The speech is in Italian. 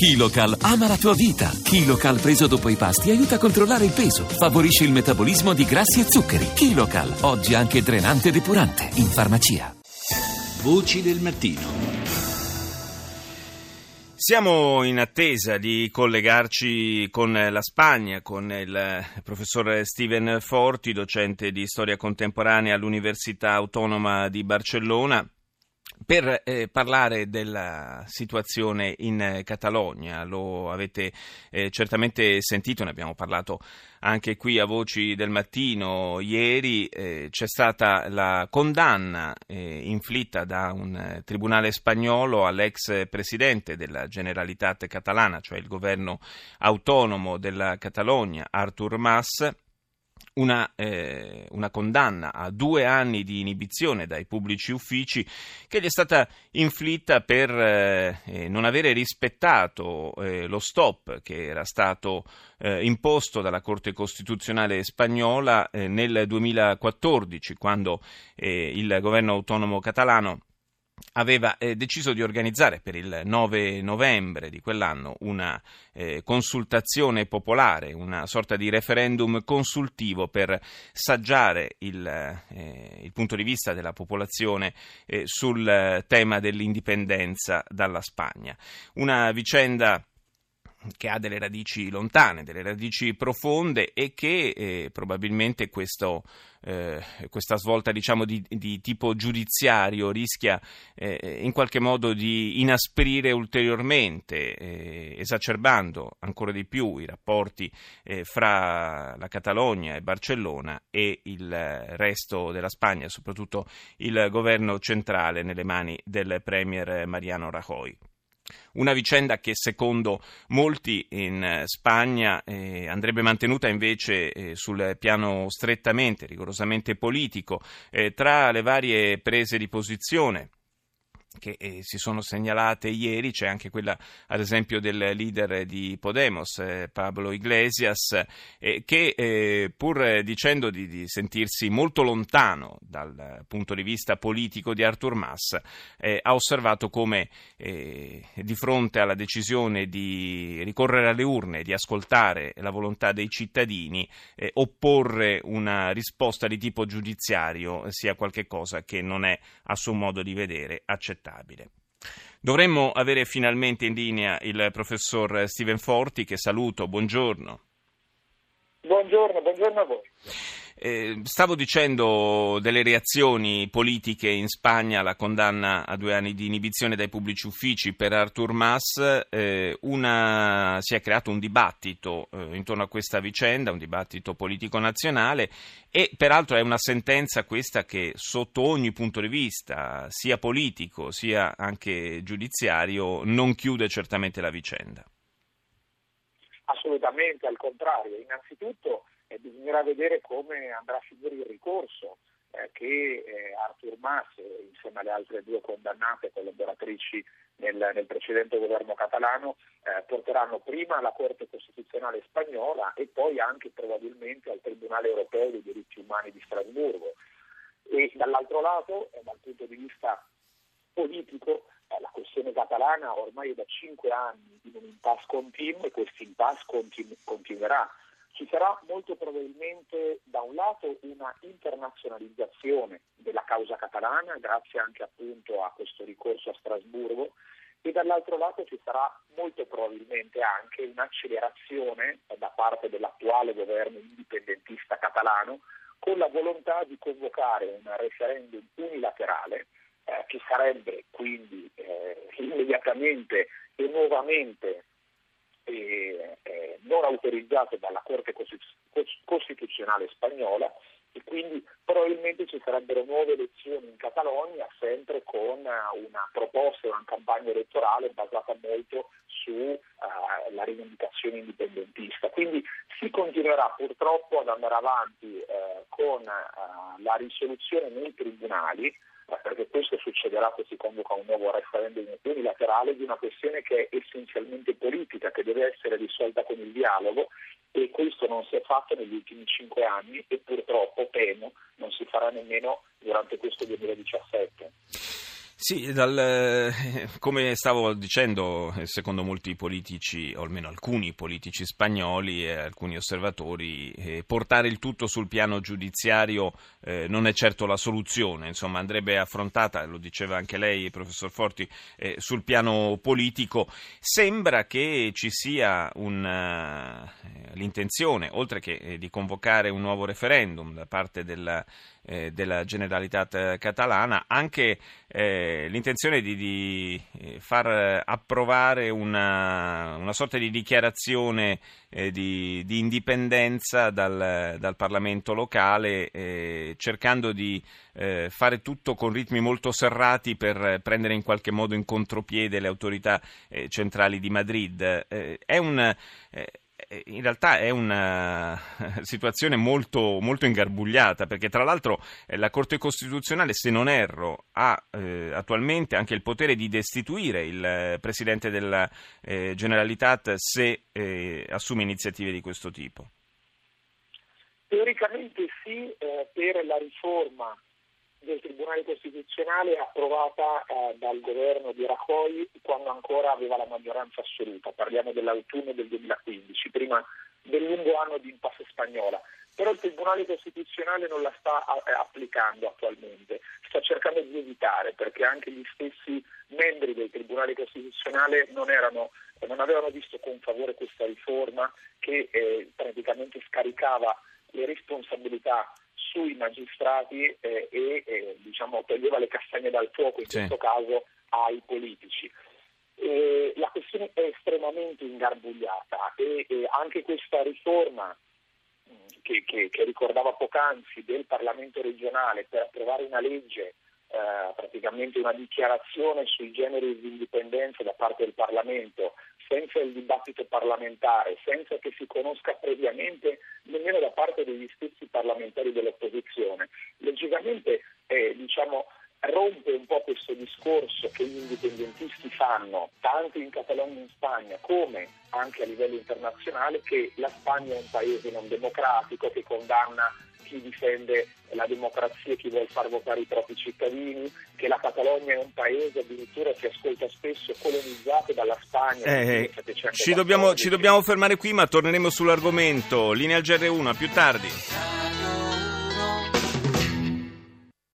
KiloCal ama la tua vita. KiloCal preso dopo i pasti aiuta a controllare il peso, favorisce il metabolismo di grassi e zuccheri. KiloCal, oggi anche drenante e depurante, in farmacia. Voci del mattino. Siamo in attesa di collegarci con la Spagna, con il professor Steven Forti, docente di storia contemporanea all'Università Autonoma di Barcellona per eh, parlare della situazione in eh, Catalogna. Lo avete eh, certamente sentito, ne abbiamo parlato anche qui a Voci del Mattino ieri. Eh, c'è stata la condanna eh, inflitta da un tribunale spagnolo all'ex presidente della Generalitat catalana, cioè il governo autonomo della Catalogna, Artur Mas una, eh, una, condanna a due anni di inibizione dai pubblici uffici che gli è stata inflitta per eh, eh non avere rispettato eh, lo stop che era stato eh, imposto dalla Corte Costituzionale spagnola eh, nel 2014 quando il governo autonomo catalano aveva eh, deciso di organizzare per il 9 novembre di quell'anno una eh, consultazione popolare, una sorta di referendum consultivo per saggiare il, eh, il punto di vista della popolazione eh, sul tema dell'indipendenza dalla Spagna. Una vicenda che ha delle radici lontane, delle radici profonde e che eh, probabilmente questo, eh, questa svolta diciamo, di, di, tipo giudiziario rischia eh, in qualche modo di inasprire ulteriormente, eh, esacerbando ancora di più i rapporti eh, fra la Catalogna e Barcellona e il resto della Spagna, soprattutto il governo centrale nelle mani del premier Mariano Rajoy. Una vicenda che secondo molti in eh, Spagna eh, andrebbe mantenuta invece eh, sul piano strettamente, rigorosamente politico, eh, tra le varie prese di posizione che eh, si sono segnalate ieri, c'è anche quella ad esempio del leader di Podemos, eh, Pablo Iglesias, eh, che eh, pur dicendo di, di, sentirsi molto lontano dal punto di vista politico di Artur Mas, eh, ha osservato come eh, di fronte alla decisione di ricorrere alle urne, di ascoltare la volontà dei cittadini, opporre una risposta di tipo giudiziario sia qualcosa che non è a suo modo di vedere accettato accettabile. Dovremmo avere finalmente in linea il professor Steven Forti, che saluto. Buongiorno. Buongiorno, buongiorno a voi. Eh, stavo dicendo delle reazioni politiche in Spagna alla condanna a due anni di inibizione dai pubblici uffici per Artur Mas. Eh, una, si è creato un dibattito eh, intorno a questa vicenda, un dibattito politico nazionale e peraltro è una sentenza questa che sotto ogni punto di vista, sia politico sia anche giudiziario, non chiude certamente la vicenda. Assolutamente, al contrario. Innanzitutto eh, bisognerà vedere come andrà a finire il ricorso eh, che eh, Artur Mas, insieme alle altre due condannate collaboratrici nel, nel precedente governo catalano, eh, porteranno prima alla Corte Costituzionale spagnola e poi anche probabilmente al Tribunale Europeo dei diritti umani di Strasburgo. E dall'altro lato, eh, dal punto di vista politico, eh, la questione catalana ormai è da cinque anni in un impasse continuo e questo impasse continu- continuerà ci sarà molto probabilmente da un lato una internazionalizzazione della causa catalana grazie anche appunto a questo ricorso a Strasburgo e dall'altro lato ci sarà molto probabilmente anche un'accelerazione da parte dell'attuale governo indipendentista catalano con la volontà di convocare un referendum unilaterale eh, che sarebbe quindi eh, immediatamente e nuovamente eh, eh, non autorizzato dalla Corte Costituzionale spagnola e quindi probabilmente ci sarebbero nuove elezioni in Catalogna sempre con una proposta una campagna elettorale basata molto sulla uh, rivendicazione indipendentista. Quindi si continuerà purtroppo ad andare avanti uh, con uh, la risoluzione nei tribunali perché questo succederà se si convoca un nuovo referendum unilaterale di una questione che è essenzialmente politica, che deve essere risolta con il dialogo e questo non si è fatto negli ultimi cinque anni e purtroppo temo non si farà nemmeno durante questo 2017. Sì, dal, eh, come stavo dicendo, eh, secondo molti politici, o almeno alcuni politici spagnoli e alcuni osservatori, eh, portare il tutto sul piano giudiziario non è certo la soluzione, insomma andrebbe affrontata, lo diceva anche lei, professor Forti, sul piano politico. Sembra che ci sia un, l'intenzione, oltre che di convocare un nuovo referendum da parte della eh, della Generalitat catalana, anche eh, l'intenzione di, di, eh, far approvare una, una, sorta di dichiarazione eh, di, di, indipendenza dal, dal Parlamento locale, eh, cercando di eh, fare tutto con ritmi molto serrati per prendere in qualche modo in contropiede le autorità centrali di Madrid. è un eh, in realtà è una situazione molto, molto ingarbugliata, perché tra l'altro eh, la Corte Costituzionale, se non erro, ha eh, attualmente anche il potere di destituire il eh, Presidente della eh, Generalitat se eh, assume iniziative di questo tipo. Teoricamente sì, per la riforma del Tribunale Costituzionale approvata eh, dal governo di Rajoy ancora aveva la maggioranza assoluta, parliamo dell'autunno del 2015, prima del lungo anno di impasse spagnola. Però il Tribunale Costituzionale non la sta eh, applicando attualmente, sta cercando di evitare perché anche gli stessi membri del Tribunale Costituzionale non, erano, non avevano visto con favore questa riforma che eh, praticamente scaricava le responsabilità sui magistrati eh, e eh, diciamo, toglieva le castagne dal fuoco, in sì. questo caso ai politici. E la questione è estremamente ingarbugliata e, e anche questa riforma che, che, che, ricordava poc'anzi del Parlamento regionale per approvare una legge eh, praticamente una dichiarazione sui generi di indipendenza da parte del Parlamento, senza il dibattito parlamentare, senza che si conosca previamente nemmeno da parte degli stessi parlamentari dell'opposizione. Logicamente eh, diciamo, rompe un po' questo discorso che gli indipendentisti fanno, tanto in Catalogna e in Spagna come anche a livello internazionale, che la Spagna è un paese non democratico che condanna chi difende la democrazia e chi vuole far votare i propri cittadini, che la Catalogna è un paese addirittura si ascolta spesso colonizzato dalla Spagna. Eh, ci, dobbiamo, ci dobbiamo fermare qui, ma torneremo sull'argomento. Linea al GR1, a più tardi.